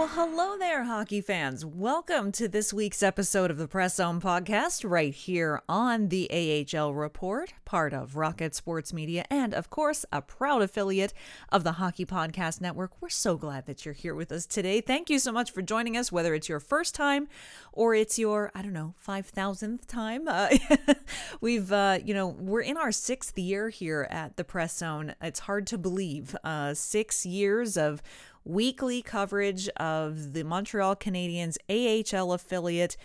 Well, hello there, hockey fans. Welcome to this week's episode of the Press Zone podcast, right here on the AHL Report, part of Rocket Sports Media, and of course, a proud affiliate of the Hockey Podcast Network. We're so glad that you're here with us today. Thank you so much for joining us, whether it's your first time or it's your, I don't know, 5,000th time. Uh, we've, uh, you know, we're in our sixth year here at the Press Zone. It's hard to believe. Uh, six years of weekly coverage of the Montreal Canadiens AHL affiliate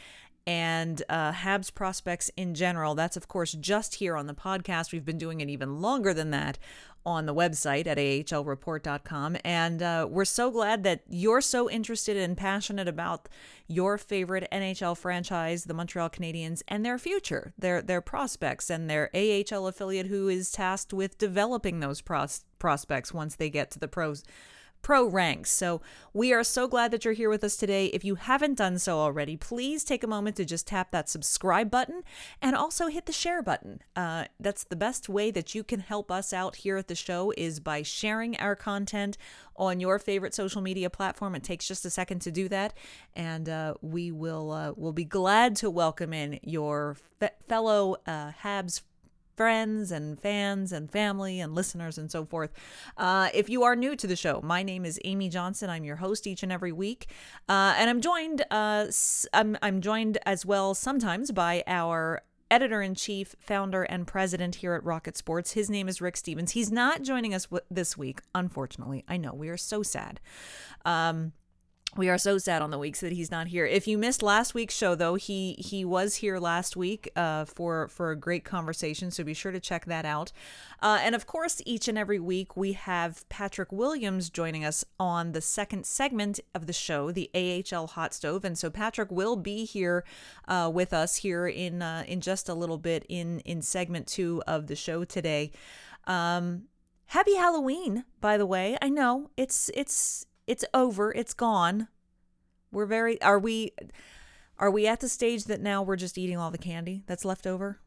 and uh, Habs prospects in general. That's, of course, just here on the podcast. We've been doing it even longer than that on the website at ahlreport.com. And uh, we're so glad that you're so interested and passionate about your favorite NHL franchise, the Montreal Canadiens, and their future, their their prospects, and their AHL affiliate who is tasked with developing those pros- prospects once they get to the pros pro ranks. So we are so glad that you're here with us today. If you haven't done so already, please take a moment to just tap that subscribe button and also hit the share button. Uh, that's the best way that you can help us out here at the show is by sharing our content on your favorite social media platform. It takes just a second to do that, and uh, we will uh, will be glad to welcome in your fe- fellow uh, Habs friends and fans and family and listeners and so forth. Uh, if you are new to the show, my name is Amy Johnson. I'm your host each and every week, uh, and I'm joined. Uh, I'm I'm joined as well sometimes by our editor in chief, founder, and president here at Rocket Sports. His name is Rick Stephens. He's not joining us w- this week, unfortunately. I know we are so sad. Um, we are so sad on the weeks that he's not here. If you missed last week's show, though, he he was here last week uh, for for a great conversation. So be sure to check that out. Uh, and of course, each and every week we have Patrick Williams joining us on the second segment of the show, the AHL Hot Stove. And so Patrick will be here uh, with us here in uh, in just a little bit in in segment two of the show today. Um, happy Halloween, by the way. I know it's it's it's over it's gone. We're very are we are we at the stage that now we're just eating all the candy that's left over?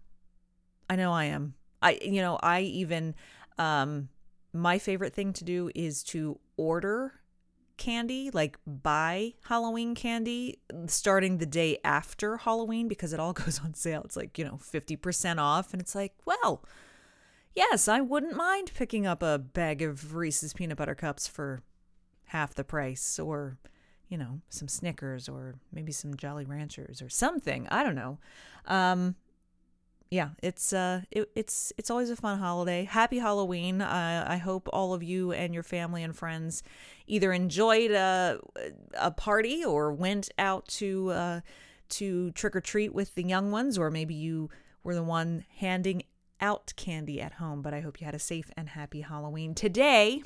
I know i am. I you know i even um my favorite thing to do is to order candy like buy halloween candy starting the day after halloween because it all goes on sale. It's like you know 50% off and it's like well yes i wouldn't mind picking up a bag of reese's peanut butter cups for half the price or you know some snickers or maybe some jolly ranchers or something. I don't know. Um yeah it's uh it, it's it's always a fun holiday. Happy halloween. Uh, i hope all of you and your family and friends either enjoyed a, a party or went out to uh to trick or treat with the young ones or maybe you were the one handing out candy at home but i hope you had a safe and happy halloween. Today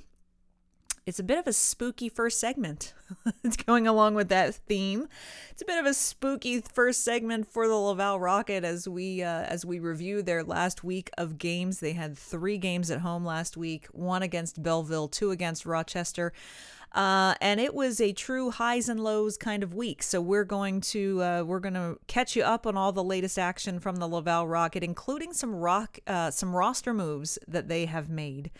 it's a bit of a spooky first segment. it's going along with that theme. It's a bit of a spooky first segment for the Laval Rocket as we uh, as we review their last week of games. They had three games at home last week: one against Belleville, two against Rochester. Uh, and it was a true highs and lows kind of week. So we're going to uh, we're going to catch you up on all the latest action from the Laval Rocket, including some rock uh, some roster moves that they have made.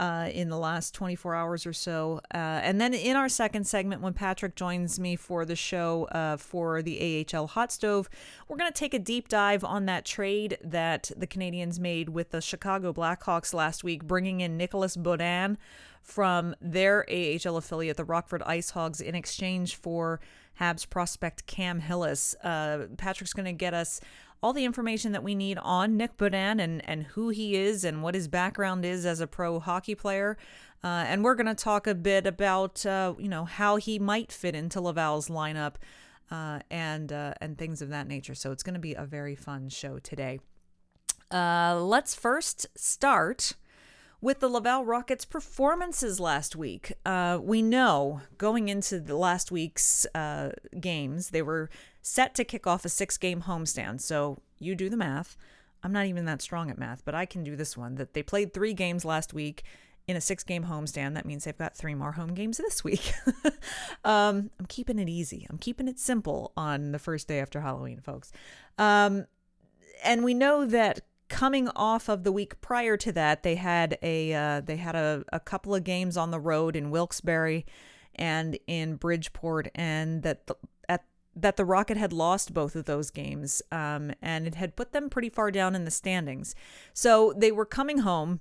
Uh, in the last 24 hours or so. Uh, and then in our second segment, when Patrick joins me for the show uh, for the AHL Hot Stove, we're going to take a deep dive on that trade that the Canadiens made with the Chicago Blackhawks last week, bringing in Nicolas Beaudin from their AHL affiliate, the Rockford Ice Hogs, in exchange for Habs prospect Cam Hillis. Uh, Patrick's going to get us all the information that we need on Nick Beaudin and, and who he is and what his background is as a pro hockey player. Uh, and we're going to talk a bit about, uh, you know, how he might fit into Laval's lineup uh, and, uh, and things of that nature. So it's going to be a very fun show today. Uh, let's first start with the Laval Rockets' performances last week. Uh, we know going into the last week's uh, games, they were set to kick off a six game homestand. So you do the math. I'm not even that strong at math, but I can do this one that they played three games last week in a six game homestand. That means they've got three more home games this week. um, I'm keeping it easy. I'm keeping it simple on the first day after Halloween, folks. Um, and we know that coming off of the week prior to that, they had a uh, they had a, a couple of games on the road in Wilkes-Barre and in Bridgeport, and that the, at that the Rocket had lost both of those games, um, and it had put them pretty far down in the standings. So they were coming home.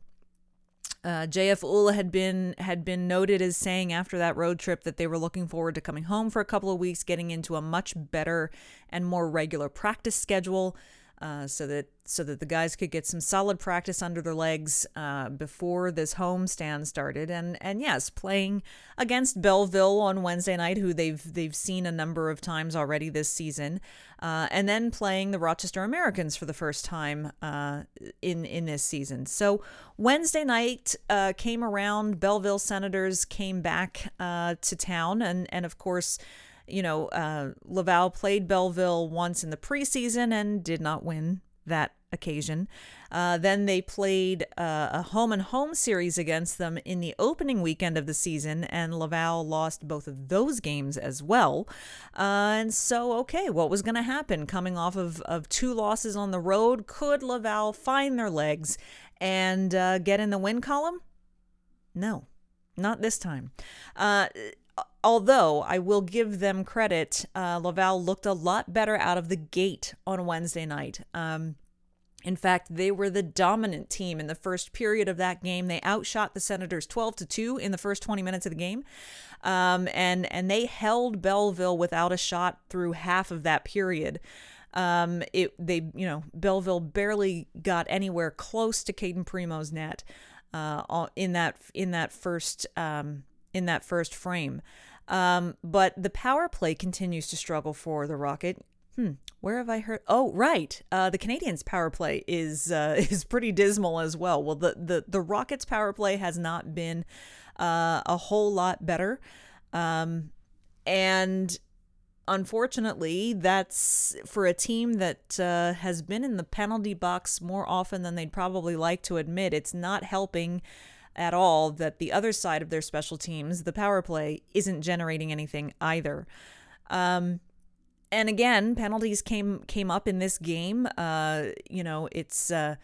Uh, JF Houle had been had been noted as saying after that road trip that they were looking forward to coming home for a couple of weeks, getting into a much better and more regular practice schedule uh, so that so that the guys could get some solid practice under their legs uh, before this home stand started. And and yes, playing against Belleville on Wednesday night, who they've they've seen a number of times already this season, uh, and then playing the Rochester Americans for the first time uh, in in this season. So Wednesday night uh, came around. Belleville Senators came back to town, and and of course you know, uh, Laval played Belleville once in the preseason and did not win that occasion. Uh, then they played uh, a home and home series against them in the opening weekend of the season, and Laval lost both of those games as well. Uh, and so, okay, what was going to happen coming off of, of two losses on the road? Could Laval find their legs and uh, get in the win column? No, not this time. Uh, although I will give them credit, uh, Laval looked a lot better out of the gate on Wednesday night. Um, in fact, they were the dominant team in the first period of that game. They outshot the Senators 12 to 2 in the first 20 minutes of the game. Um, and and they held Belleville without a shot through half of that period. Um, it they you know Belleville barely got anywhere close to Cayden Primeau's net uh, in that in that first um, in that first frame. Um, but the power play continues to struggle for the Rocket. Hmm, where have I heard? Oh, right. Uh, the Canadiens' power play is uh, is pretty dismal as well. Well, the the the Rockets' power play has not been uh, a whole lot better, um, and unfortunately, that's for a team that uh, has been in the penalty box more often than they'd probably like to admit. It's not helping at all that the other side of their special teams, the power play, isn't generating anything either. Um, and again, penalties came came up in this game. Uh, you know, it's uh,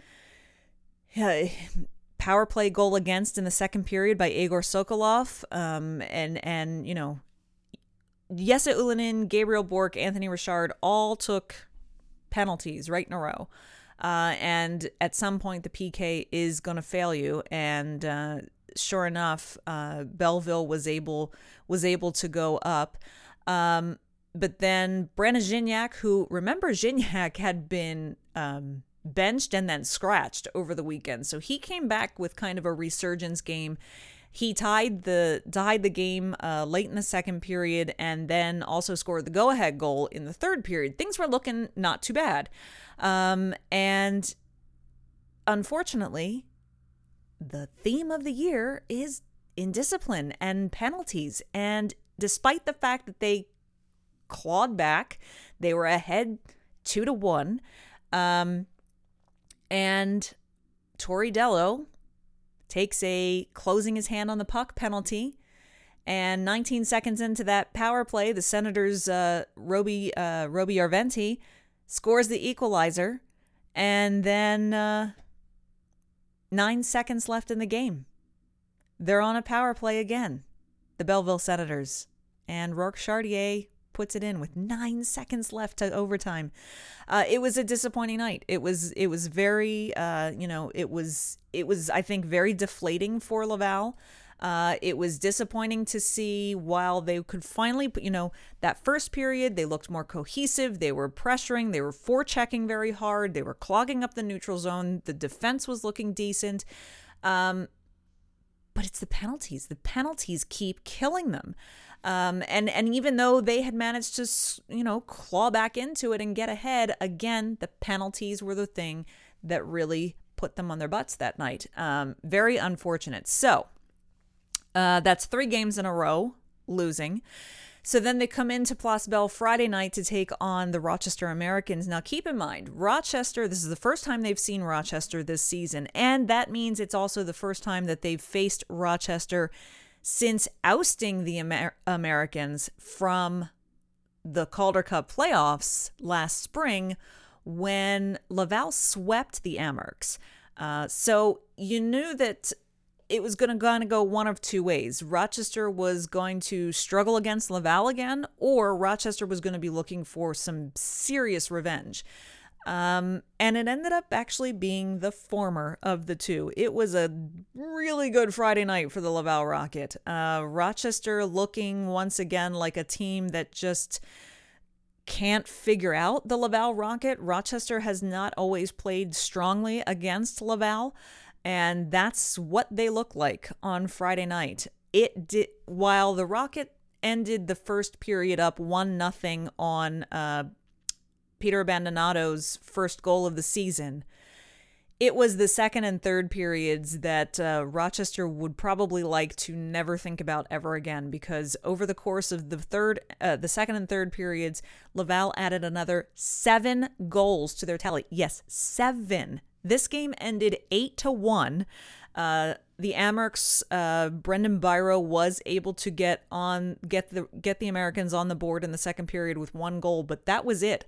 power play goal against in the second period by Igor Sokolov, um, and and you know, Jesse Ylönen, Gabriel Bourque, Anthony Richard all took penalties right in a row. Uh, and at some point, the PK is going to fail you. And uh, sure enough, uh, Belleville was able was able to go up. Um, but then Brandon Gignac, who remember Gignac had been um, benched and then scratched over the weekend, so he came back with kind of a resurgence game. He tied the tied the game uh, late in the second period, and then also scored the go ahead goal in the third period. Things were looking not too bad. Um, and unfortunately, the theme of the year is indiscipline and penalties. And despite the fact that they clawed back, they were ahead two to one. Um, and Tory Dello takes a closing his hand on the puck penalty. And 19 seconds into that power play, the Senators' uh, Roby uh, Roby Järventie scores the equalizer, and then uh, nine seconds left in the game. they're on a power play again, the Belleville Senators. And Rourke Chartier puts it in with nine seconds left to overtime. Uh, it was a disappointing night. It was it was very uh, you know it was it was I think very deflating for Laval. Uh, it was disappointing to see while they could finally, you know, that first period, they looked more cohesive. They were pressuring, they were forechecking very hard, they were clogging up the neutral zone. The defense was looking decent. Um, but it's the penalties. The penalties keep killing them. Um, and and even though they had managed to you know claw back into it and get ahead again, the penalties were the thing that really put them on their butts that night. Um, very unfortunate. So uh, that's three games in a row losing. So then they come into Place Bell Friday night to take on the Rochester Americans. Now, keep in mind, Rochester, this is the first time they've seen Rochester this season, and that means it's also the first time that they've faced Rochester since ousting the Amer- Americans from the Calder Cup playoffs last spring when Laval swept the Amerks. Uh, so you knew that it was going to of go one of two ways. Rochester was going to struggle against Laval again, or Rochester was going to be looking for some serious revenge. Um, and it ended up actually being the former of the two. It was a really good Friday night for the Laval Rocket. Uh, Rochester looking once again like a team that just can't figure out the Laval Rocket. Rochester has not always played strongly against Laval, and that's what they look like on Friday night. It did while the Rocket ended the first period up one nothing on uh, Peter Abbandonato's first goal of the season, it was the second and third periods that uh, Rochester would probably like to never think about ever again because over the course of the third, uh, the second and third periods, Laval added another seven goals to their tally. Yes, seven. This game ended eight to one. Uh, the Amerks, uh, Brandon Biro was able to get on get the get the Americans on the board in the second period with one goal, but that was it.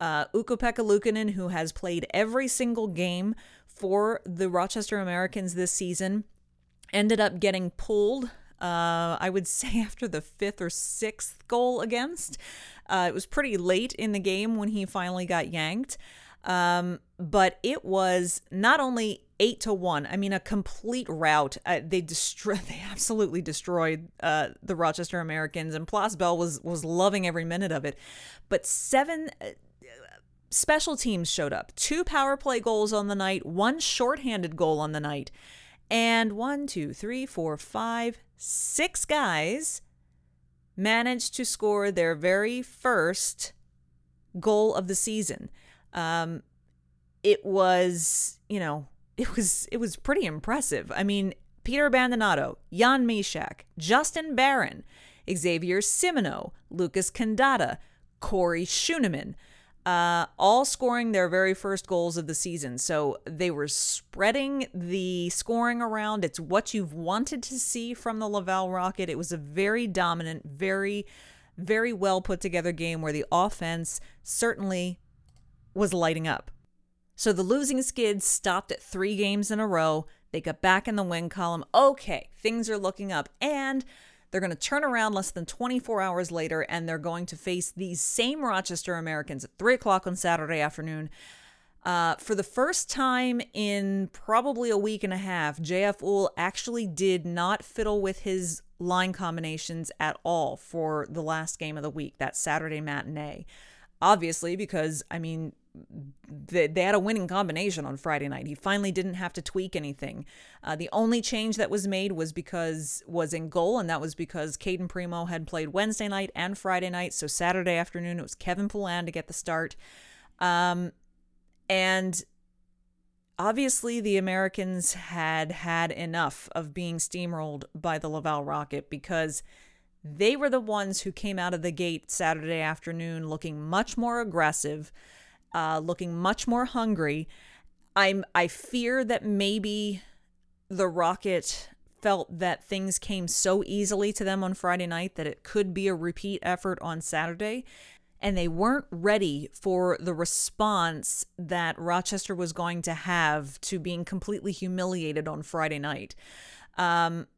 Uh, Ukko-Pekka who has played every single game for the Rochester Americans this season, ended up getting pulled. Uh, I would say after the fifth or sixth goal against. Uh, it was pretty late in the game when he finally got yanked. Um, but it was not only eight to one. I mean, a complete rout. Uh, they destroy. They absolutely destroyed uh, the Rochester Americans, and Place Bell was was loving every minute of it. But seven uh, special teams showed up. Two power play goals on the night, one shorthanded goal on the night, and one, two, three, four, five, six guys managed to score their very first goal of the season. Um, it was, you know, it was it was pretty impressive. I mean, Peter Abbandonato, Jan Mysak, Justin Barron, Xavier Simoneau, Lucas Condotta, Corey Schueneman, uh, all scoring their very first goals of the season. So they were spreading the scoring around. It's what you've wanted to see from the Laval Rocket. It was a very dominant, very, very well put together game where the offense certainly was lighting up. So the losing skids stopped at three games in a row. They got back in the win column. Okay, things are looking up. And they're going to turn around less than 24 hours later and they're going to face these same Rochester Americans at 3 o'clock on Saturday afternoon. Uh, for the first time in probably a week and a half, JF Houle actually did not fiddle with his line combinations at all for the last game of the week, that Saturday matinee. Obviously, because, I mean, they, they had a winning combination on Friday night. He finally didn't have to tweak anything. Uh, the only change that was made was because was in goal, and that was because Cayden Primeau had played Wednesday night and Friday night. So Saturday afternoon, it was Kevin Poulin to get the start. Um, and obviously, the Americans had had enough of being steamrolled by the Laval Rocket because they were the ones who came out of the gate Saturday afternoon looking much more aggressive uh, looking much more hungry. I'm I fear that maybe the Rocket felt that things came so easily to them on Friday night that it could be a repeat effort on Saturday. And they weren't ready for the response that Rochester was going to have to being completely humiliated on Friday night. Um,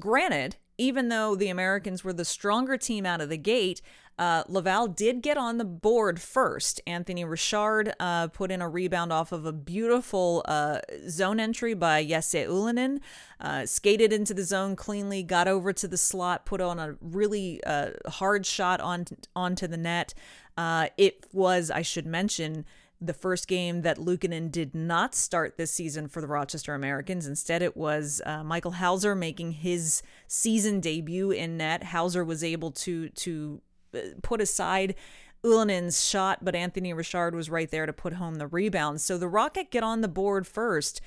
granted, even though the Americans were the stronger team out of the gate, uh, Laval did get on the board first. Anthony Richard uh, put in a rebound off of a beautiful uh, zone entry by Jesse Ylönen, uh, skated into the zone cleanly, got over to the slot, put on a really uh, hard shot on onto the net. Uh, it was, I should mention, the first game that Luukkonen did not start this season for the Rochester Americans. Instead, it was uh, Michael Houser making his season debut in net. Houser was able to to uh, put aside Ylönen's shot, but Anthony Richard was right there to put home the rebound. So the Rocket get on the board first.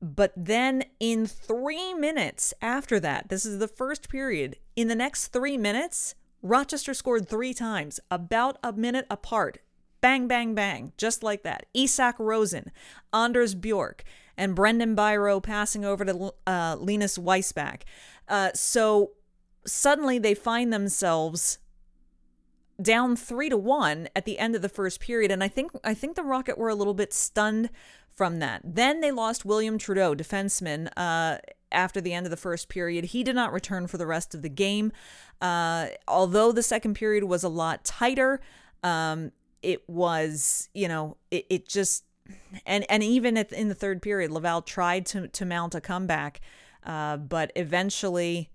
But then in three minutes after that, this is the first period, in the next three minutes, Rochester scored three times, about a minute apart. Bang, bang, bang, just like that. Isak Rosen, Anders Bjork, and Brandon Biro passing over to uh, Linus Weissbach. Uh, so suddenly they find themselves down three to one at the end of the first period, and I think I think the Rocket were a little bit stunned from that. Then they lost William Trudeau, defenseman, uh, after the end of the first period. He did not return for the rest of the game. Uh, although the second period was a lot tighter, um, it was you know it, it just and and even at, in the third period, Laval tried to to mount a comeback, uh, but eventually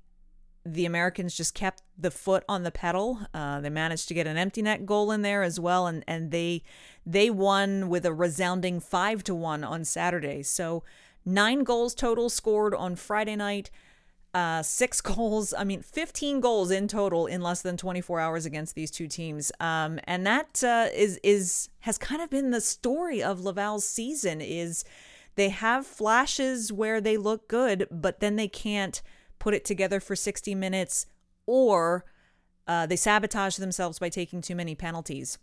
the Americans just kept the foot on the pedal. Uh, they managed to get an empty net goal in there as well, and and they they won with a resounding five to one on Saturday. So nine goals total scored on Friday night. Uh, six goals, I mean, 15 goals in total in less than 24 hours against these two teams. Um, and that uh, is is has kind of been the story of Laval's season is they have flashes where they look good, but then they can't put it together for 60 minutes, or uh, they sabotage themselves by taking too many penalties.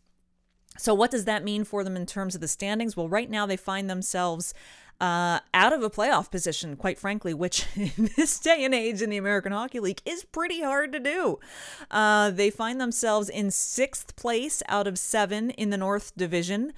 So, what does that mean for them in terms of the standings? Well, right now they find themselves uh, out of a playoff position, quite frankly, which in this day and age in the American Hockey League is pretty hard to do. Uh, they find themselves in sixth place out of seven in the North Division.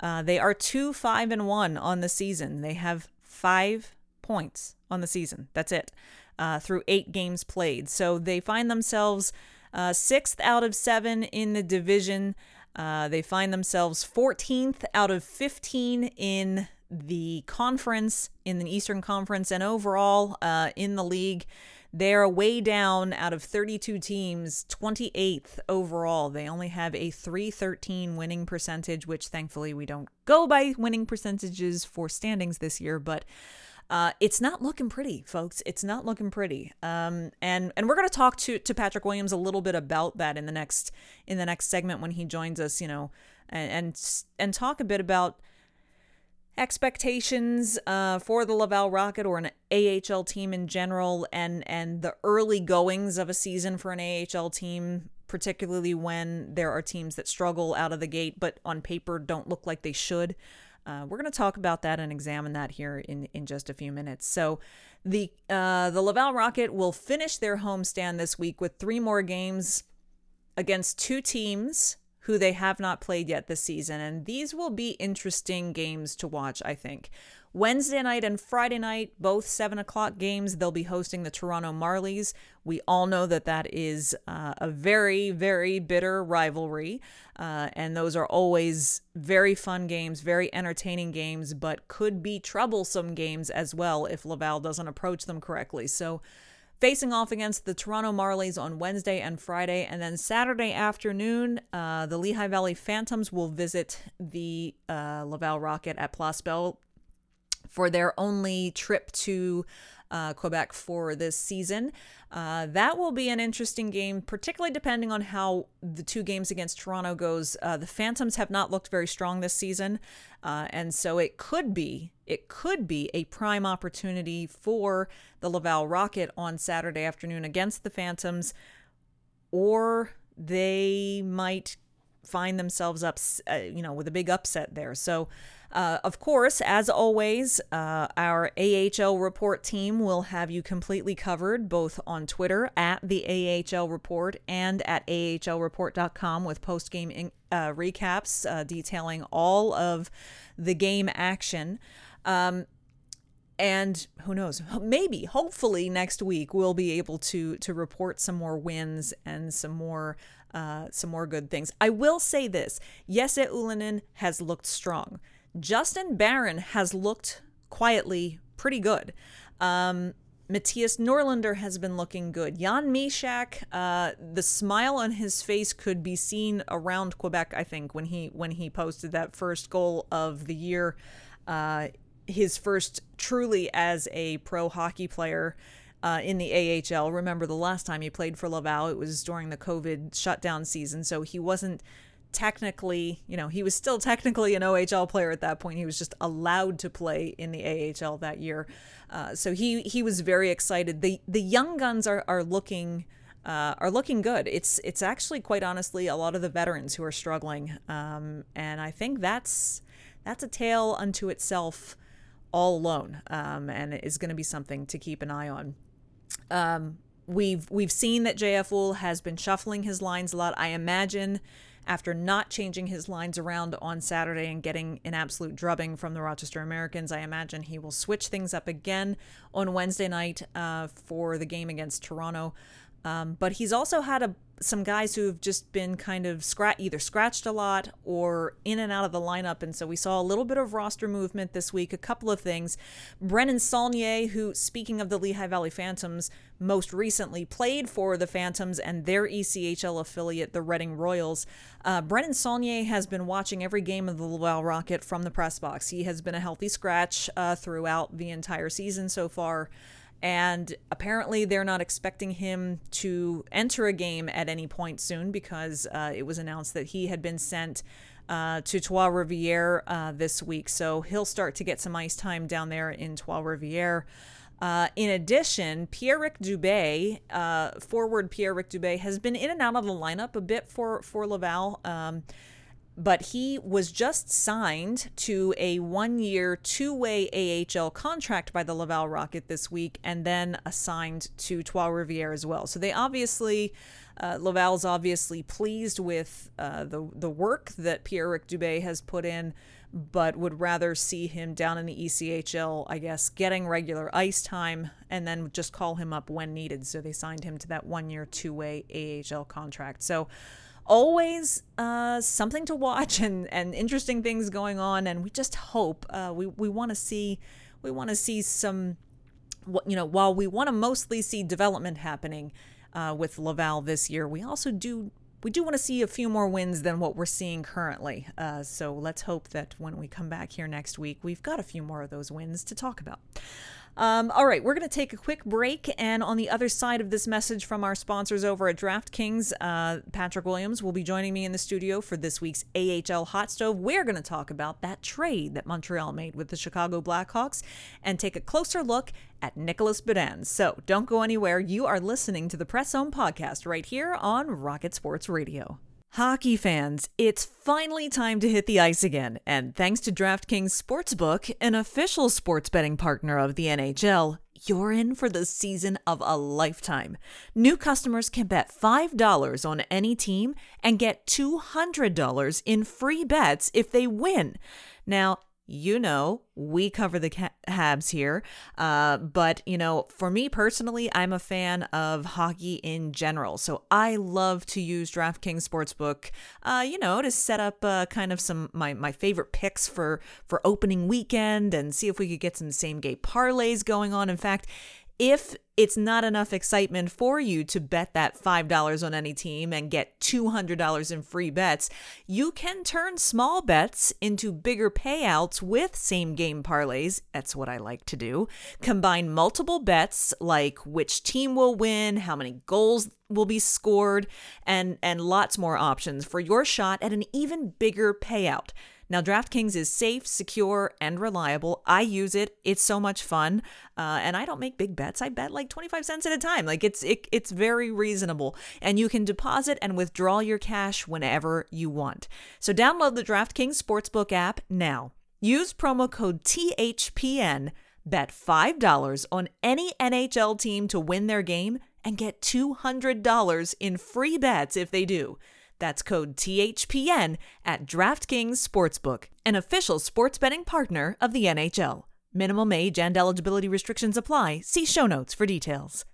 Uh, they are two, five, and one on the season. They have five points on the season. That's it uh, through eight games played. So they find themselves uh, sixth out of seven in the division. Uh, they find themselves 14th out of 15 in the conference, in the Eastern Conference, and overall uh, in the league. They're way down out of 32 teams, 28th overall. They only have a 313 winning percentage, which thankfully we don't go by winning percentages for standings this year, but uh, it's not looking pretty, folks. It's not looking pretty. Um, and and we're going to talk to to Patrick Williams a little bit about that in the next in the next segment when he joins us. You know, and and, and talk a bit about expectations uh, for the Laval Rocket or an AHL team in general, and and the early goings of a season for an AHL team, particularly when there are teams that struggle out of the gate, but on paper don't look like they should. Uh, we're going to talk about that and examine that here in, in just a few minutes. So, the uh, the Laval Rocket will finish their homestand this week with three more games against two teams who they have not played yet this season, and these will be interesting games to watch. I think. Wednesday night and Friday night, both 7 o'clock games, they'll be hosting the Toronto Marlies. We all know that that is uh, a very, very bitter rivalry. Uh, and those are always very fun games, very entertaining games, but could be troublesome games as well if Laval doesn't approach them correctly. So, facing off against the Toronto Marlies on Wednesday and Friday. And then Saturday afternoon, uh, the Lehigh Valley Phantoms will visit the uh, Laval Rocket at Place Bell for their only trip to uh, Quebec for this season. Uh, that will be an interesting game, particularly depending on how the two games against Toronto goes. Uh, the Phantoms have not looked very strong this season, uh, and so it could be it could be a prime opportunity for the Laval Rocket on Saturday afternoon against the Phantoms, or they might find themselves up, uh, you know, with a big upset there. So uh, of course, as always, uh, our AHL report team will have you completely covered both on Twitter at the AHL report and at ahlreport.com with post game uh, recaps uh, detailing all of the game action. Um, and who knows maybe hopefully next week we'll be able to to report some more wins and some more uh, some more good things i will say this Jesse Ylönen has looked strong justin barron has looked quietly pretty good um, Mattias Norlinder has been looking good. Jan Mysak, uh, the smile on his face could be seen around Quebec. I think when he when he posted that first goal of the year, uh, his first truly as a pro hockey player uh, in the AHL. Remember the last time he played for Laval, it was during the COVID shutdown season, so he wasn't technically, you know, he was still technically an OHL player at that point. He was just allowed to play in the AHL that year. Uh, so he he was very excited. The the young guns are are looking uh, are looking good. It's it's actually quite honestly a lot of the veterans who are struggling, um, and I think that's that's a tale unto itself all alone, um, and it is going to be something to keep an eye on. Um, we've we've seen that JF Houle has been shuffling his lines a lot. I imagine after not changing his lines around on Saturday and getting an absolute drubbing from the Rochester Americans, I imagine he will switch things up again on Wednesday night uh, for the game against Toronto. Um, but he's also had a some guys who have just been kind of scratch either scratched a lot or in and out of the lineup. And so we saw a little bit of roster movement this week a couple of things. Brennan saulnier who speaking of the lehigh valley phantoms most recently played for the phantoms and their echl affiliate the reading royals uh, brennan saulnier has been watching every game of the laval rocket from the press box. He has been a healthy scratch uh, throughout the entire season so far and apparently, they're not expecting him to enter a game at any point soon because uh, it was announced that he had been sent uh, to Trois Rivières uh, this week. So he'll start to get some ice time down there in Trois Rivières. Uh, in addition, Pierrick Dubé, uh, forward Pierrick Dubé, has been in and out of the lineup a bit for for Laval. Um, but he was just signed to a one year, two way AHL contract by the Laval Rocket this week and then assigned to Trois Rivières as well. So they obviously, uh, Laval's obviously pleased with uh, the, the work that Pierrick Dubé has put in, but would rather see him down in the ECHL, I guess, getting regular ice time and then just call him up when needed. So they signed him to that one year, two way AHL contract. So, always uh, something to watch and, and interesting things going on. And we just hope uh, we, we want to see we want to see some you know while we want to mostly see development happening uh, with Laval this year, we also do we do want to see a few more wins than what we're seeing currently. Uh, so let's hope that when we come back here next week, we've got a few more of those wins to talk about. Um, all right, we're going to take a quick break. And on the other side of this message from our sponsors over at DraftKings, uh, Patrick Williams will be joining me in the studio for this week's AHL Hot Stove. We're going to talk about that trade that Montreal made with the Chicago Blackhawks and take a closer look at Nicolas Beaudin. So don't go anywhere. You are listening to the Press Zone podcast right here on Rocket Sports Radio. Hockey fans, it's finally time to hit the ice again, and thanks to DraftKings Sportsbook, an official sports betting partner of the NHL, you're in for the season of a lifetime. New customers can bet $5 on any team and get $200 in free bets if they win. Now, you know, we cover the Habs here. Uh, but, you know, for me personally, I'm a fan of hockey in general. So I love to use DraftKings Sportsbook, uh, you know, to set up uh, kind of some my, my favorite picks for, for opening weekend and see if we could get some same game parlays going on. In fact, if it's not enough excitement for you to bet that $5 on any team and get $200 in free bets, you can turn small bets into bigger payouts with same game parlays. That's what I like to do. Combine multiple bets like which team will win, how many goals will be scored, and, and lots more options for your shot at an even bigger payout. Now, DraftKings is safe, secure, and reliable. I use it. It's so much fun. Uh, and I don't make big bets. I bet like 25 cents at a time. Like it's it, it's very reasonable. And you can deposit and withdraw your cash whenever you want. So download the DraftKings Sportsbook app now. Use promo code THPN. Bet $5 on any NHL team to win their game and get $200 in free bets if they do. That's code THPN at DraftKings Sportsbook, an official sports betting partner of the NHL. Minimum age and eligibility restrictions apply. See show notes for details.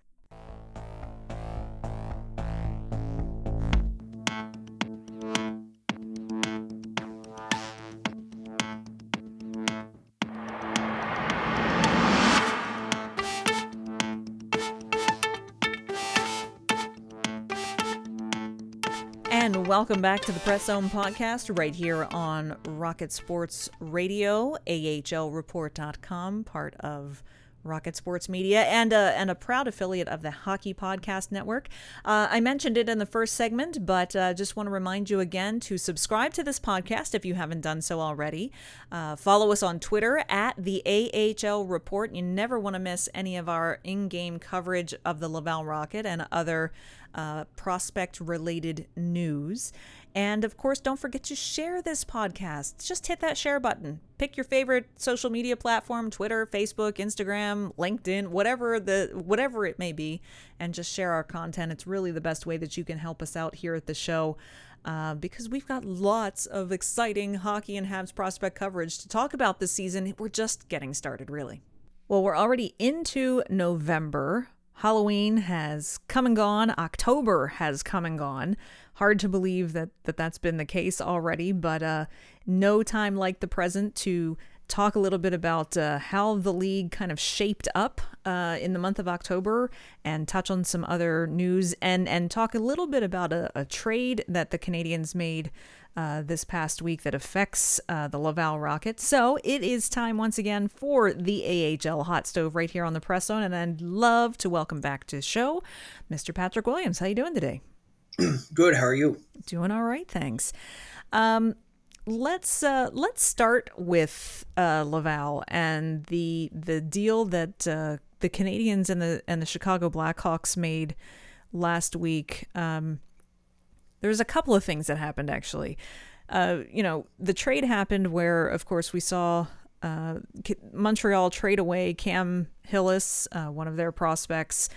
Welcome back to the Press Zone podcast right here on Rocket Sports Radio, AHLReport.com, part of Rocket Sports Media, and a, and a proud affiliate of the Hockey Podcast Network. Uh, I mentioned it in the first segment, but uh, just want to remind you again to subscribe to this podcast if you haven't done so already. Uh, follow us on Twitter at the AHL Report. You never want to miss any of our in game coverage of the Laval Rocket and other uh, prospect related news. And of course, don't forget to share this podcast. Just hit that share button. Pick your favorite social media platform, Twitter, Facebook, Instagram, LinkedIn, whatever the whatever it may be, and just share our content. It's really the best way that you can help us out here at the show. Uh, because we've got lots of exciting hockey and Habs prospect coverage to talk about this season. We're just getting started, really. Well, we're already into November. Halloween has come and gone. October has come and gone. Hard to believe that, that that's been the case already, but uh, no time like the present to talk a little bit about uh, how the league kind of shaped up uh, in the month of October and touch on some other news and, and talk a little bit about a, a trade that the Canadiens made uh, this past week that affects uh, the Laval Rocket. So it is time once again for the AHL Hot Stove right here on the Press Zone, and I'd love to welcome back to the show Mr. Patrick Williams. How you doing today? Good. How are you? Doing all right, thanks. Um, let's uh, let's start with uh, Laval and the the deal that uh, the Canadiens and the and the Chicago Blackhawks made last week. Um, there's a couple of things that happened actually. Uh, you know, the trade happened where, of course, we saw uh, Montreal trade away Cam Hillis, uh, one of their prospects,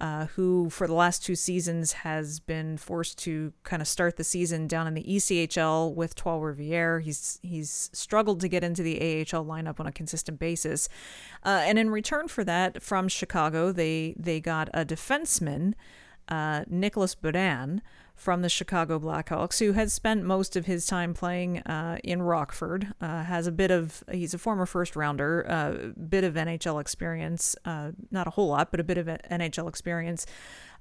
uh, who for the last two seasons has been forced to kind of start the season down in the ECHL with Trois Rivières. He's he's struggled to get into the AHL lineup on a consistent basis, uh, and in return for that, from Chicago, they they got a defenseman, uh, Nicolas Beaudin from the Chicago Blackhawks, who has spent most of his time playing uh, in Rockford. Uh, has a bit of he's a former first rounder, a uh, bit of NHL experience, uh, not a whole lot, but a bit of NHL experience.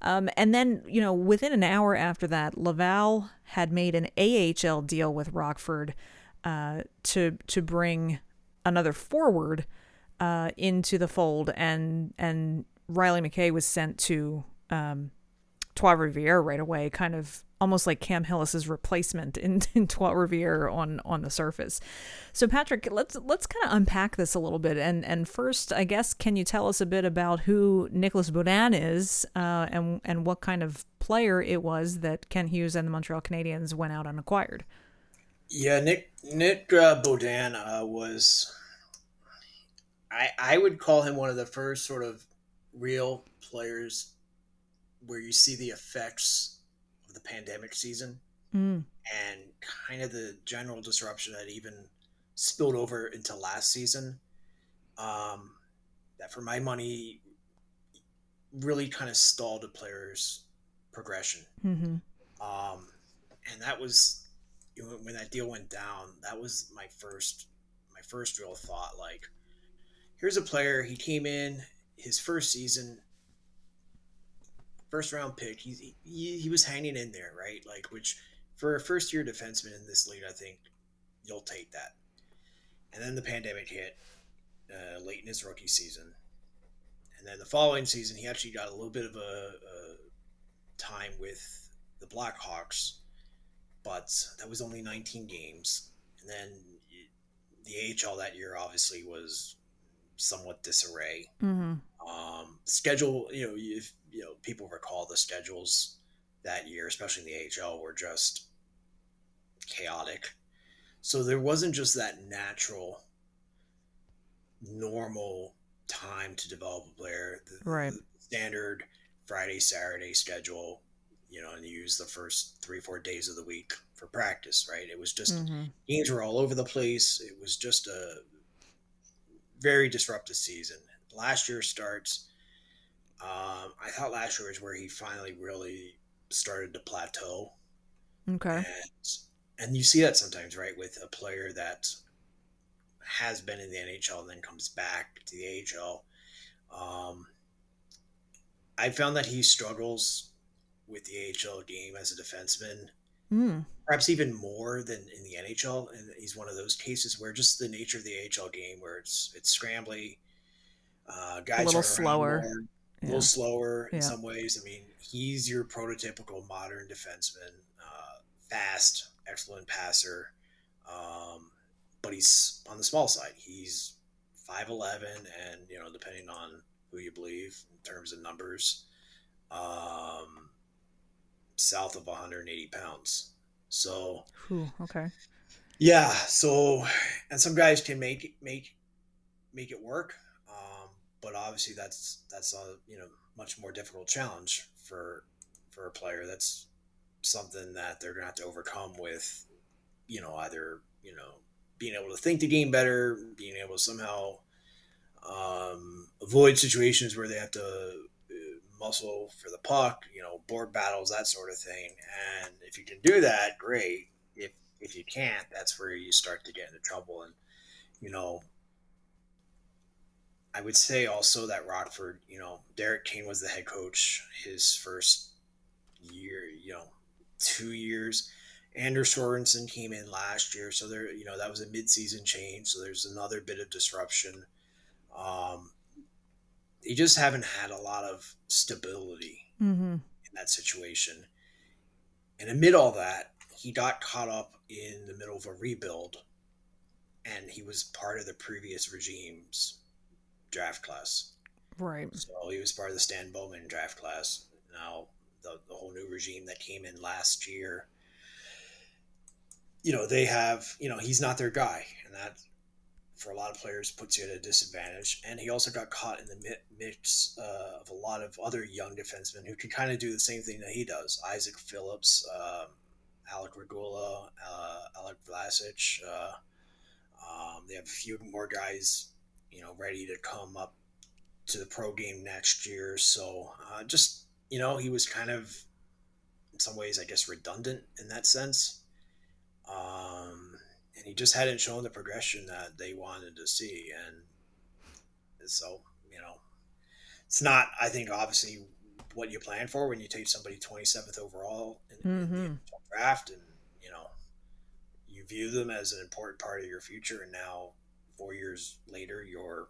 Um, and then you know within an hour after that, Laval had made an AHL deal with Rockford uh, to to bring another forward uh, into the fold, and and Riley McKay was sent to. Um, Trois Rivières right away, kind of almost like Cam Hillis's replacement in, in Trois Rivières on on the surface. So Patrick, let's let's kind of unpack this a little bit. And and first, I guess, can you tell us a bit about who Nicolas Beaudin is uh, and and what kind of player it was that Kent Hughes and the Montreal Canadiens went out and acquired? Yeah, Nick Nick uh, Beaudin uh, was. I I would call him one of the first sort of real players where you see the effects of the pandemic season mm. and kind of the general disruption that even spilled over into last season. Um, that, for my money, really kind of stalled a player's progression. Mm-hmm. Um, and that was when that deal went down. That was my first, my first real thought. Like, here's a player. He came in his first season first round pick. He, he he was hanging in there, right? Like which for a first year defenseman in this league, I think you'll take that. And then the pandemic hit uh, late in his rookie season, and then the following season, he actually got a little bit of a, a time with the Blackhawks, but that was only 19 games. And then the AHL that year obviously was somewhat disarray. Mm-hmm. Um, schedule, you know, if you know people recall the schedules that year, especially in the AHL, were just chaotic. So there wasn't just that natural, normal time to develop a player. The, right. The standard Friday, Saturday schedule, you know, and you use the first three, four days of the week for practice, right? It was just mm-hmm. games were all over the place. It was just a very disruptive season. Last year starts. Um, I thought last year was where he finally really started to plateau. Okay. And, and you see that sometimes, right, with a player that has been in the NHL and then comes back to the AHL. Um, I found that he struggles with the AHL game as a defenseman, Mm. perhaps even more than in the NHL. And he's one of those cases where just the nature of the AHL game, where it's it's scrambly, uh, guys little are slower. more, a little slower in some ways. I mean, he's your prototypical modern defenseman, uh, fast, excellent passer, um, but he's on the small side. He's five eleven, and you know, depending on who you believe in terms of numbers, um, south of 180 pounds. So Whew, okay. yeah, so and some guys can make it make make it work, but obviously that's that's a you know much more difficult challenge for for a player. That's something that they're gonna have to overcome with, you know, either you know being able to think the game better, being able to somehow um, avoid situations where they have to uh, muscle for the puck, you know, board battles, that sort of thing. And if you can do that, great. If if you can't, that's where you start to get into trouble. And you know, I would say also that Rockford, you know, Derek Kane was the head coach his first year, you know, two years. Anders Sorensen came in last year, so there, you know, that was a mid-season change. So there's another bit of disruption. Um, they just haven't had a lot of stability Mm-hmm. in that situation. And amid all that, he got caught up in the middle of a rebuild, and he was part of the previous regime's draft class. Right. So he was part of the Stan Bowman draft class. Now the, the whole new regime that came in last year, you know, they have, you know, he's not their guy, and that for a lot of players puts you at a disadvantage. And he also got caught in the mix uh, of a lot of other young defensemen who can kind of do the same thing that he does. Isaac Phillips, um, Alec Regula, uh, Alex Vlasic. Uh, um, they have a few more guys, you know, ready to come up to the pro game next year. So uh, just you know, he was kind of in some ways, I guess, redundant in that sense. Um, and he just hadn't shown the progression that they wanted to see, and so you know, it's not. I think obviously what you plan for when you take somebody 27th overall in, in the Mhm. NHL draft, and you know, you view them as an important part of your future, and now four years later, you're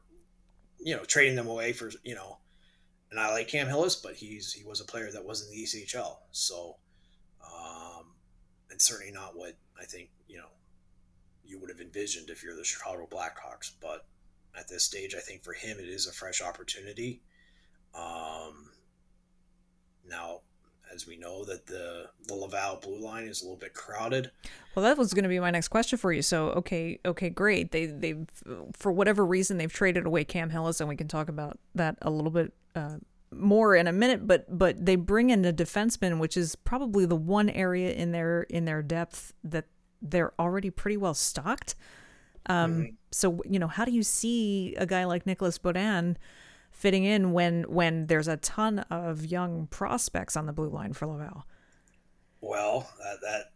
you know trading them away for you know and I like Cam Hillis, but he's he was a player that was in the ECHL, so um, and certainly not what I think you know you would have envisioned if you're the Chicago Blackhawks. But at this stage, I think for him it is a fresh opportunity. Um, now, as we know, that the the Laval blue line is a little bit crowded. Well, that was going to be my next question for you. So, okay, okay, great. They they for whatever reason they've traded away Cam Hillis, and we can talk about that a little bit uh, more in a minute. But but they bring in a defenseman, which is probably the one area in their in their depth that they're already pretty well stocked. Um, So you know, how do you see a guy like Nicolas Beaudin fitting in when when there's a ton of young prospects on the blue line for Laval? Well, that, that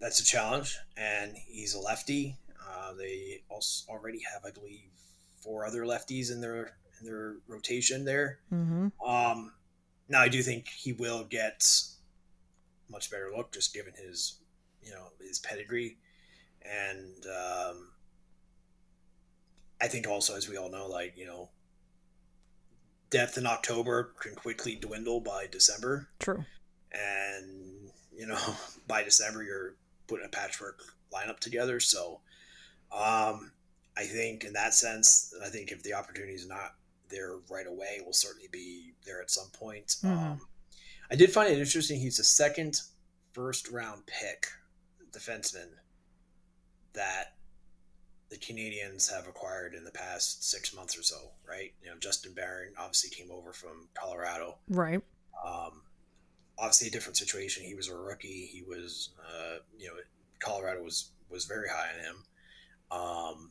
that's a challenge, and he's a lefty. Uh, they also already have, I believe, four other lefties in their in their rotation there. Mm-hmm. Um, now, I do think he will get much better look, just given his you know his pedigree, and um, I think also, as we all know, like you know, depth in October can quickly dwindle by December True. and you know by december you're putting a patchwork lineup together so um i think in that sense i think if the opportunity is not there right away will certainly be there at some point Mhm. um i did find it interesting he's a second first round pick defenseman that the Canadiens have acquired in the past six months or so, right? You know, Justin Barron obviously came over from Colorado. Right. Um, obviously, a different situation. He was a rookie. He was, uh, you know, Colorado was was very high on him. Um,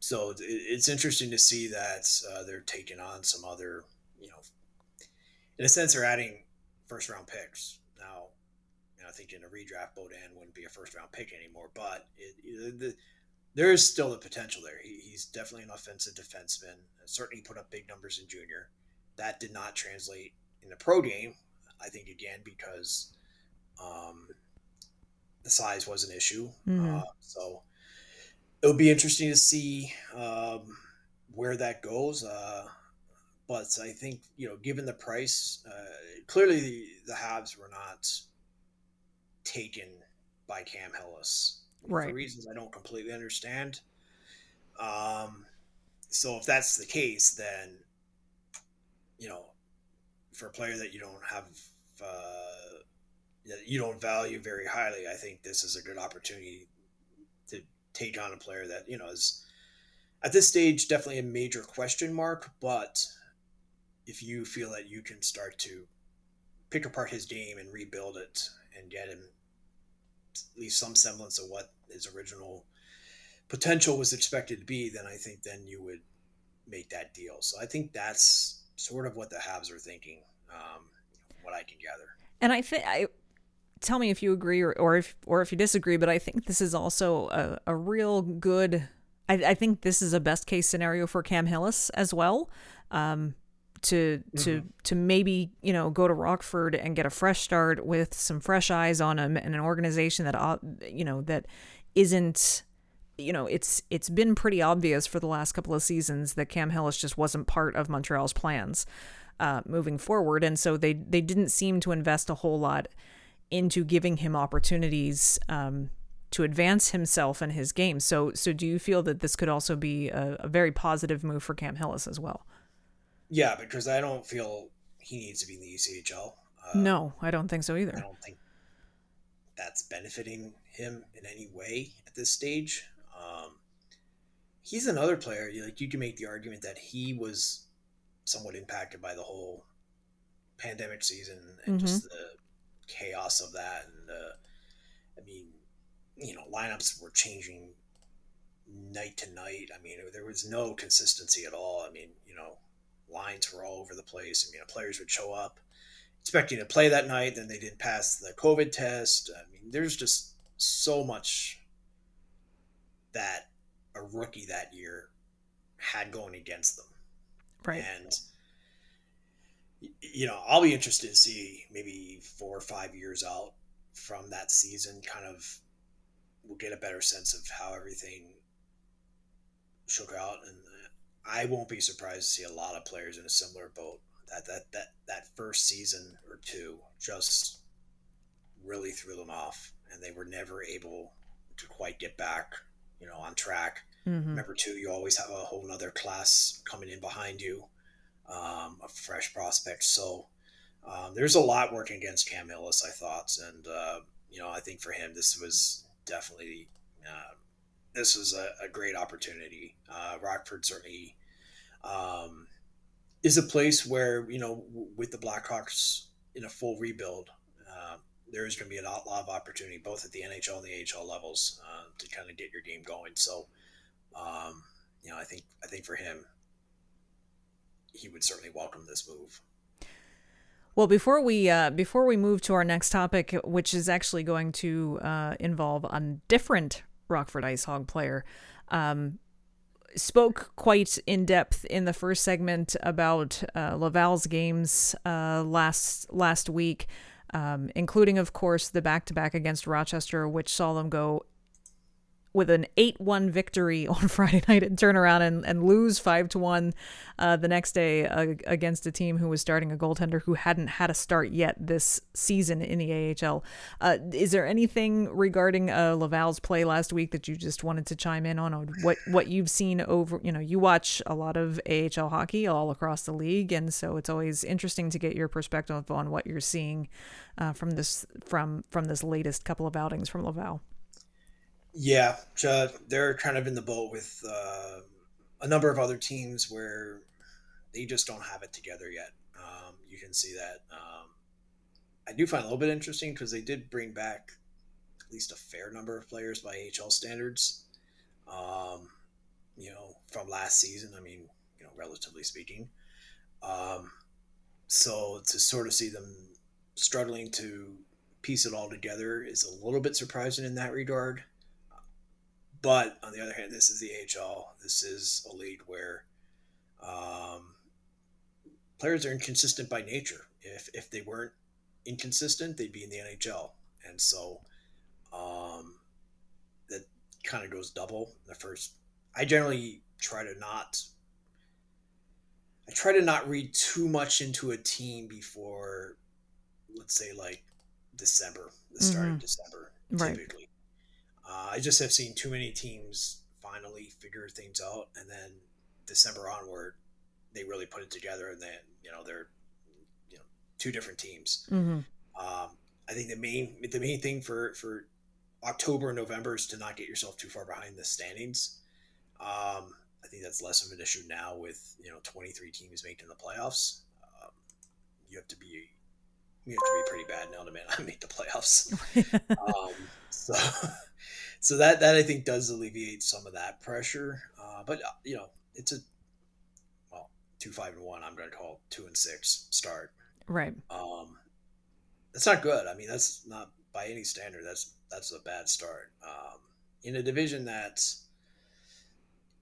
so it's interesting to see that uh, they're taking on some other, you know, in a sense, they're adding first round picks now. You know, I think in a redraft, Beaudin wouldn't be a first round pick anymore, but it, the, there is still the potential there. He, he's definitely an offensive defenseman. Certainly put up big numbers in junior. That did not translate in the pro game. I think again because um, the size was an issue. Mm-hmm. Uh, so it'll be interesting to see um, where that goes. Uh, but I think you know, given the price, uh, clearly the, the Habs were not taken by Cam Hillis right. for reasons I don't completely understand. Um, so if that's the case, then you know, for a player that you don't have uh, that you don't value very highly, I think this is a good opportunity to take on a player that you know is at this stage definitely a major question mark. But if you feel that you can start to pick apart his game and rebuild it and get him at least some semblance of what his original potential was expected to be, then I think then you would make that deal. So I think that's sort of what the Habs are thinking, um, what I can gather. And I think I tell me if you agree or, or if or if you disagree, but I think this is also a, a real good. I, I think this is a best case scenario for Cam Hillis as well. Um, to to mm-hmm. to maybe you know go to Rockford and get a fresh start with some fresh eyes on him and an organization that uh, you know that isn't you know it's it's been pretty obvious for the last couple of seasons that Cam Hillis just wasn't part of Montreal's plans uh, moving forward. And so they they didn't seem to invest a whole lot into giving him opportunities um, to advance himself and his game. So so do you feel that this could also be a, a very positive move for Cam Hillis as well yeah, because I don't feel he needs to be in the ECHL. Uh, no, I don't think so either. I don't think that's benefiting him in any way at this stage. Um, he's another player. Like you can make the argument that he was somewhat impacted by the whole pandemic season and mm-hmm. just the chaos of that. And uh, I mean, you know, lineups were changing night to night. I mean, there was no consistency at all. I mean, you know, lines were all over the place. I mean, players would show up expecting to play that night, then they didn't pass the COVID test. I mean, there's just so much that a rookie that year had going against them. Right. And you know, I'll be interested to see maybe four or five years out from that season, kind of we'll get a better sense of how everything shook out and I won't be surprised to see a lot of players in a similar boat. That that that that first season or two just really threw them off, and they were never able to quite get back, you know, on track. Mm-hmm. Remember, too, you always have a whole other class coming in behind you, um, a fresh prospect. So um, there's a lot working against Cam I thought, and uh, you know, I think for him this was definitely uh, this is a, a great opportunity. Uh, Rockford certainly um, is a place where you know with the Blackhawks in a full rebuild, uh, there is going to be a lot, lot, of opportunity both at the NHL and the AHL levels uh, to kind of get your game going. So, um, you know, I think I think for him, he would certainly welcome this move. Well, before we uh, before we move to our next topic, which is actually going to uh, involve a different Rockford Ice Hog player, um, spoke quite in depth in the first segment about uh, Laval's games uh, last last week, um, including, of course, the back to back against Rochester, which saw them go with an 8-1 victory on Friday night and turn around and, and lose 5-1 uh, the next day uh, against a team who was starting a goaltender who hadn't had a start yet this season in the AHL. Uh, is there anything regarding uh, Laval's play last week that you just wanted to chime in on, on what, what you've seen over, you know, you watch a lot of AHL hockey all across the league, and so it's always interesting to get your perspective on what you're seeing uh, from this from from this latest couple of outings from Laval. Yeah, they're kind of in the boat with uh, a number of other teams where they just don't have it together yet. Um, you can see that. Um, I do find a little bit interesting because they did bring back at least a fair number of players by AHL standards. Um, you know, from last season. I mean, you know, relatively speaking. Um, so to sort of see them struggling to piece it all together is a little bit surprising in that regard. But on the other hand, this is the AHL. This is a league where um, players are inconsistent by nature. If if they weren't inconsistent, they'd be in the NHL, and so um, that kind of goes double. The first, I generally try to not. I try to not read too much into a team before, let's say, like December, the start Mhm. of December, Right. typically. Uh, I just have seen too many teams finally figure things out, and then December onward, they really put it together, and then you know they're you know two different teams. Mm-hmm. Um, I think the main the main thing for for October and November is to not get yourself too far behind the standings. Um, I think that's less of an issue now with you know 23 teams making the playoffs. Um, you have to be you have to be pretty bad now to ma- make the playoffs. um, so so that that I think does alleviate some of that pressure. Uh, but uh, you know it's a well two five and one. I'm going to call two and six start. Right. Um, that's not good. I mean, that's not by any standard. That's that's a bad start. Um, in a division that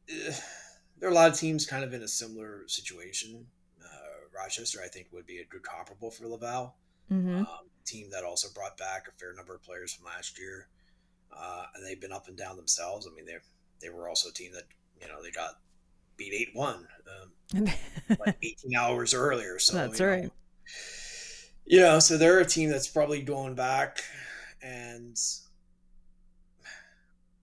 eh, there are a lot of teams kind of in a similar situation. Uh, Rochester, I think, would be a good comparable for Laval. Mm-hmm. Um, team that also brought back a fair number of players from last year, uh, and they've been up and down themselves. I mean, they they were also a team that you know they got beat eight one um, like 18 hours earlier. So That's you know, right. you know, so they're a team that's probably going back and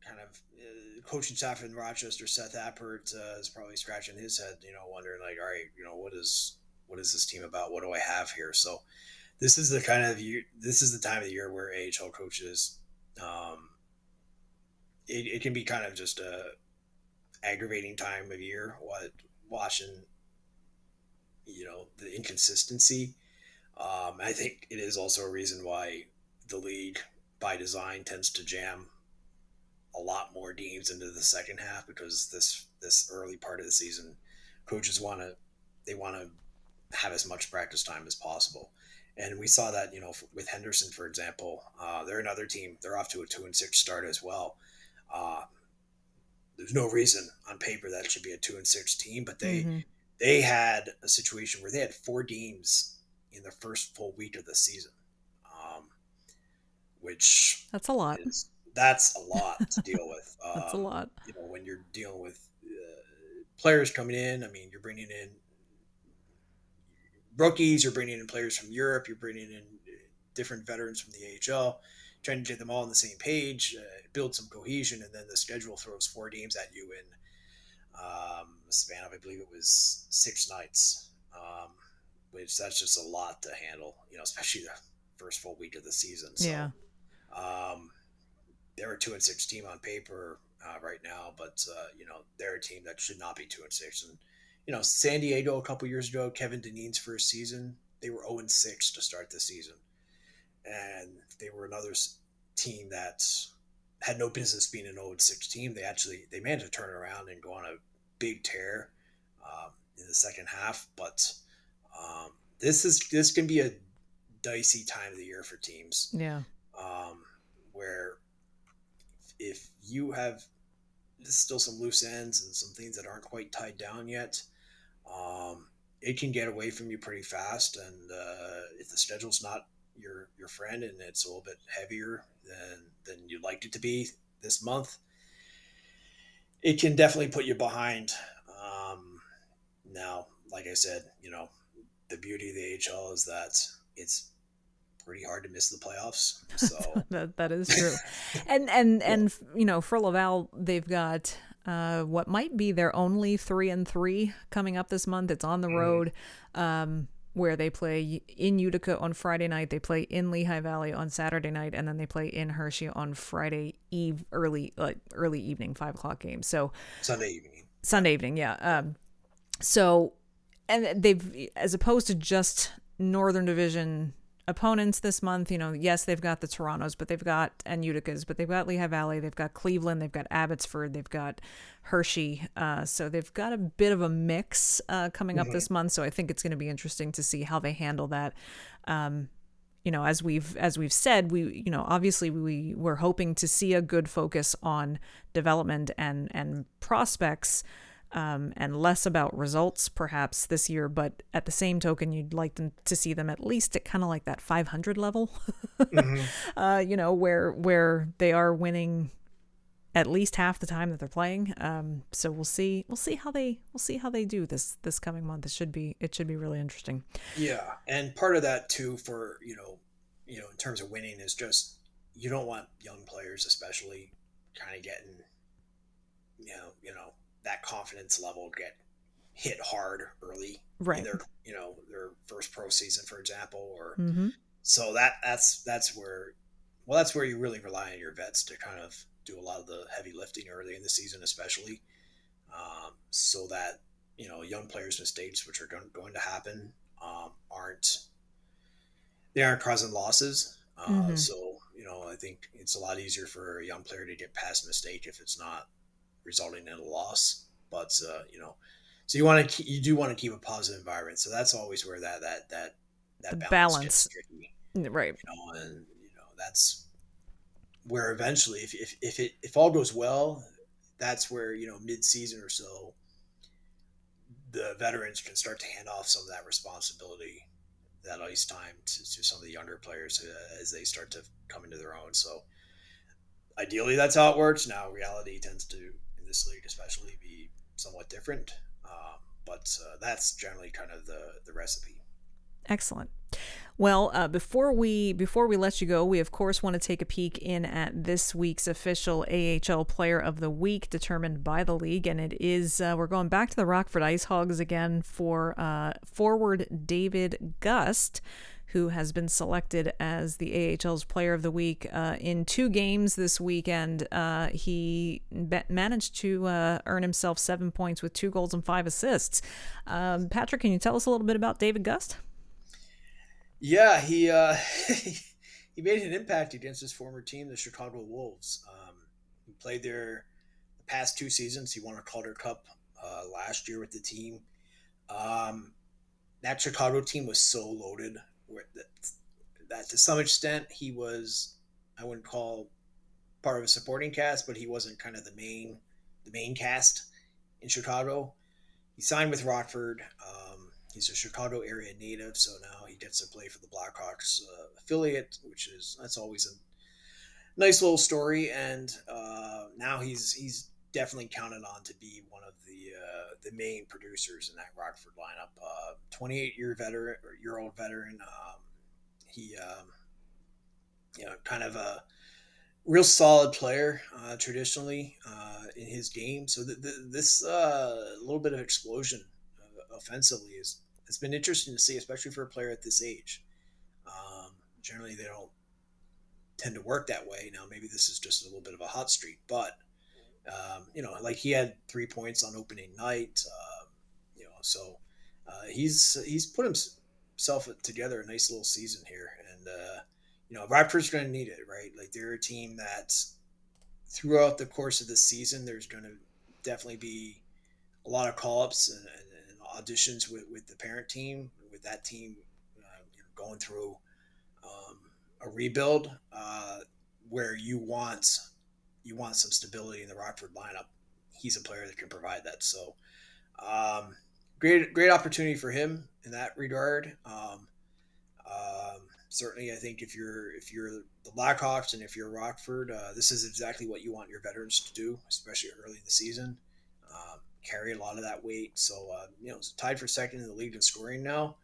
kind of uh, coaching staff in Rochester, Seth Appert, uh, is probably scratching his head, you know, wondering like, all right, you know, what is what is this team about? What do I have here? So this is the kind of year, this is the time of the year where AHL coaches, um, it, it can be kind of just a aggravating time of year. What watching, you know, the inconsistency. Um, I think it is also a reason why the league, by design, tends to jam a lot more games into the second half because this this early part of the season, coaches want to they want to have as much practice time as possible, and we saw that you know with Henderson, for example, uh, they're another team. They're off to a two and six start as well. Uh, there's no reason on paper that it should be a two and six team, but they Mhm. they had a situation where they had four games in the first full week of the season, um, which That's a lot. is that's a lot to deal with. Um, That's a lot. You know, when you're dealing with uh, players coming in, I mean, you're bringing in rookies, you're bringing in players from Europe, you're bringing in different veterans from the AHL, trying to get them all on the same page, uh, build some cohesion, and then the schedule throws four games at you in um, a span of, I believe it was six nights, um, which that's just a lot to handle, you know, especially the first full week of the season. So, Yeah. um, they're a two and six team on paper uh, right now, but uh, you know they're a team that should not be two and six. And you know San Diego a couple years ago, Kevin Dineen's first season, they were zero and six to start the season, and they were another team that had no business being an zero and six team. They actually they managed to turn around and go on a big tear um, in the second half, but um, this is this can be a dicey time of the year for teams Yeah. um, where if you have there's still some loose ends and some things that aren't quite tied down yet, um, it can get away from you pretty fast. And uh, if the schedule's not your your friend and it's a little bit heavier than than you'd like it to be this month, it can definitely put you behind. Um, now, like I said, you know, the beauty of the AHL is that it's pretty hard to miss the playoffs. So That that is true. and and and you know, for Laval, they've got uh, what might be their only three and three coming up this month. It's on the road, um, where they play in Utica on Friday night. They play in Lehigh Valley on Saturday night, and then they play in Hershey on Friday eve early like early evening five o'clock game. So Sunday evening. Sunday evening, yeah. Um, so, and they've as opposed to just Northern Division opponents this month. You know, yes, they've got the Torontos, but they've got and Uticas, but they've got Lehigh Valley, they've got Cleveland, they've got Abbotsford, they've got Hershey. Uh, so they've got a bit of a mix uh, coming up mm-hmm. this month. So I think it's going to be interesting to see how they handle that. Um, you know, as we've as we've said, we you know obviously we were hoping to see a good focus on development and and prospects um, and less about results perhaps this year. But at the same token, you'd like them to see them at least at kind of like that 500 level, mm-hmm. uh, you know, where where they are winning at least half the time that they're playing. Um, so we'll see. We'll see how they. We'll see how they do this this coming month. It should be. It should be really interesting. Yeah, and part of that too, for you know, you know, in terms of winning, is just you don't want young players, especially, kind of getting, you know, you know, that confidence level get hit hard early right in their you know their first pro season for example or mm-hmm. so that that's that's where well that's where you really rely on your vets to kind of do a lot of the heavy lifting early in the season especially um, so that you know young players mistakes which are going, going to happen um, aren't they aren't causing losses uh, mm-hmm. so you know i think it's a lot easier for a young player to get past a mistake if it's not resulting in a loss. But uh, you know, so you want to you do want to keep a positive environment. So that's always where that that that that balance, balance. Tricky, right? You know, and you know that's where eventually, if if if it if all goes well, that's where you know mid season or so, the veterans can start to hand off some of that responsibility that ice time to, to, some of the younger players uh, as they start to come into their own. So ideally, that's how it works. Now, reality tends to this league, especially, be somewhat different. Um, but uh, that's generally kind of the the recipe. Excellent. Well, uh, before we before we let you go, we of course want to take a peek in at this week's official AHL Player of the Week determined by the league, and it is uh, we're going back to the Rockford Ice Hogs again for uh, forward David Gust who has been selected as the AHL's Player of the Week uh, in two games this weekend. Uh, he be- managed to uh, earn himself seven points with two goals and five assists. Um, Patrick, can you tell us a little bit about David Gust? Yeah, he uh, he made an impact against his former team, the Chicago Wolves. Um, he played there the past two seasons. He won a Calder Cup uh, last year with the team. Um, that Chicago team was so loaded that, that to some extent he was I wouldn't call part of a supporting cast, but he wasn't kind of the main the main cast in Chicago. He signed with Rockford. Um, he's a Chicago area native, so now he gets to play for the Blackhawks uh, affiliate, which is that's always a nice little story. And uh, now he's he's definitely counted on to be one of the uh, the main producers in that Rockford lineup. Uh, 28 year veteran, year old veteran. Um, he, um, you know, kind of a real solid player uh, traditionally uh, in his game. So the, the, this uh, little bit of explosion uh, offensively is it's been interesting to see, especially for a player at this age. Um, generally, they don't tend to work that way. Now, maybe this is just a little bit of a hot streak, but um, you know, like he had three points on opening night. Uh, you know, so uh, he's he's put himself together a nice little season here, and uh, you know, Rockford's going to need it, right? Like they're a team that throughout the course of the season, there's going to definitely be a lot of call ups and, and, and, auditions with, with the parent team, with that team uh, you know, going through um, a rebuild uh, where you want you want some stability in the Rockford lineup. He's a player that can provide that. So, um, great great opportunity for him in that regard. Um, um, certainly, I think if you're if you're the Blackhawks and if you're Rockford, uh, this is exactly what you want your veterans to do, especially early in the season. Um, carry a lot of that weight. So, uh, you know, tied for second in the league in scoring now.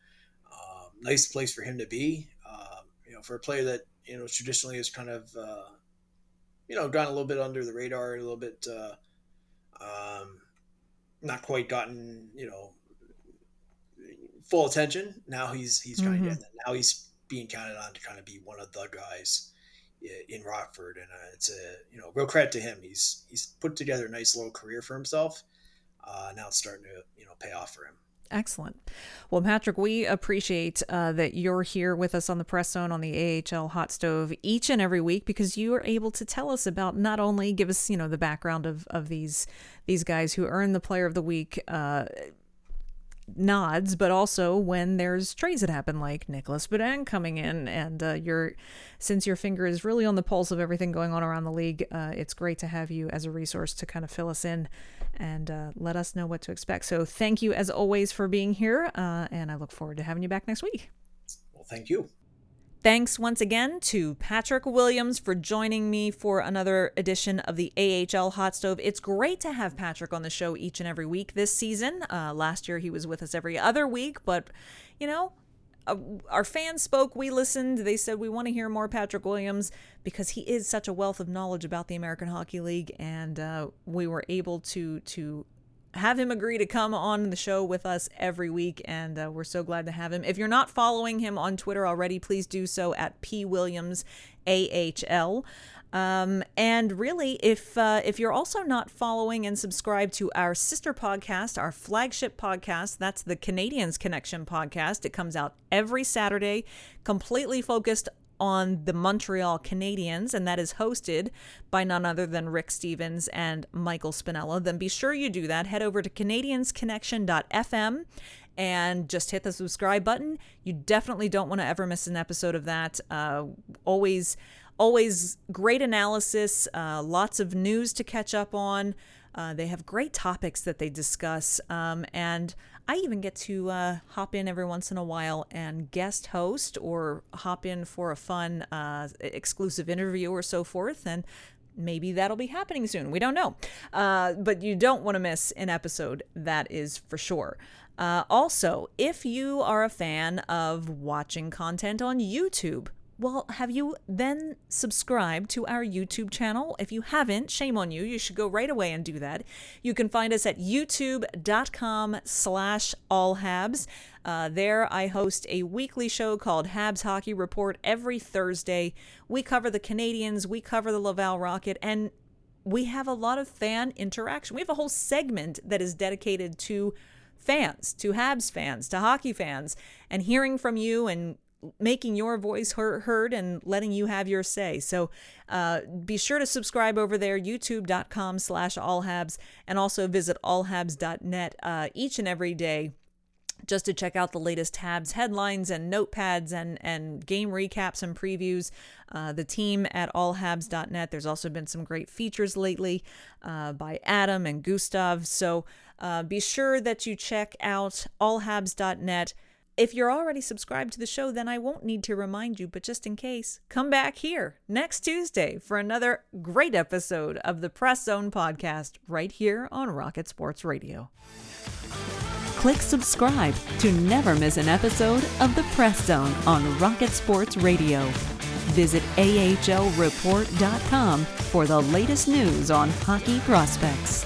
Um, nice place for him to be. Um, you know, for a player that you know traditionally is kind of uh, you know, gone a little bit under the radar, a little bit, uh, um, not quite gotten, you know, full attention. Now he's he's kind mm-hmm. Now he's being counted on to kind of be one of the guys in Rockford, and uh, it's a you know real credit to him. He's he's put together a nice little career for himself. Uh, now it's starting to you know pay off for him. Excellent. Well, Patrick, we appreciate uh, that you're here with us on the press zone on the AHL hot stove each and every week because you are able to tell us about not only give us, you know, the background of, of these these guys who earn the player of the week uh, nods, but also when there's trades that happen, like Nicolas Beaudin coming in, and uh, your since your finger is really on the pulse of everything going on around the league, uh, it's great to have you as a resource to kind of fill us in and uh, let us know what to expect. So thank you as always for being here, uh, and I look forward to having you back next week. Well, thank you. Thanks once again to Patrick Williams for joining me for another edition of the AHL Hot Stove. It's great to have Patrick on the show each and every week this season. Uh, last year he was with us every other week, but you know, uh, our fans spoke, we listened. They said we want to hear more Patrick Williams because he is such a wealth of knowledge about the American Hockey League, and uh, we were able to to have him agree to come on the show with us every week, and uh, we're so glad to have him. If you're not following him on Twitter already, please do so at P Williams AHL. Um, and really, if uh, if you're also not following and subscribed to our sister podcast, our flagship podcast, that's the Canadiens Connection podcast. It comes out every Saturday, completely focused on the Montreal Canadiens, and that is hosted by none other than Rick Stephens and Michael Spinella, then be sure you do that. Head over to CanadiensConnection.fm and just hit the subscribe button. You definitely don't want to ever miss an episode of that. Uh, always, always great analysis, uh, lots of news to catch up on. Uh, they have great topics that they discuss, um, and I even get to uh, hop in every once in a while and guest host or hop in for a fun uh, exclusive interview or so forth. And maybe that'll be happening soon. We don't know. Uh, but you don't want to miss an episode, that is for sure. Uh, also, if you are a fan of watching content on YouTube, well, have you then subscribed to our YouTube channel? If you haven't, shame on you. You should go right away and do that. You can find us at youtube.com slash allhabs. Uh, there, I host a weekly show called Habs Hockey Report every Thursday. We cover the Canadiens, we cover the Laval Rocket, and we have a lot of fan interaction. We have a whole segment that is dedicated to fans, to Habs fans, to hockey fans, and hearing from you and making your voice heard and letting you have your say. So uh, be sure to subscribe over there, youtube.com slash allhabs, and also visit allhabs.net uh, each and every day just to check out the latest Habs, headlines and notepads and, and game recaps and previews. Uh, the team at allhabs.net. There's also been some great features lately uh, by Adam and Gustav. So uh, be sure that you check out allhabs.net. If you're already subscribed to the show, then I won't need to remind you, but just in case, come back here next Tuesday for another great episode of the Press Zone podcast right here on Rocket Sports Radio. Click subscribe to never miss an episode of the Press Zone on Rocket Sports Radio. Visit AHLReport.com for the latest news on hockey prospects.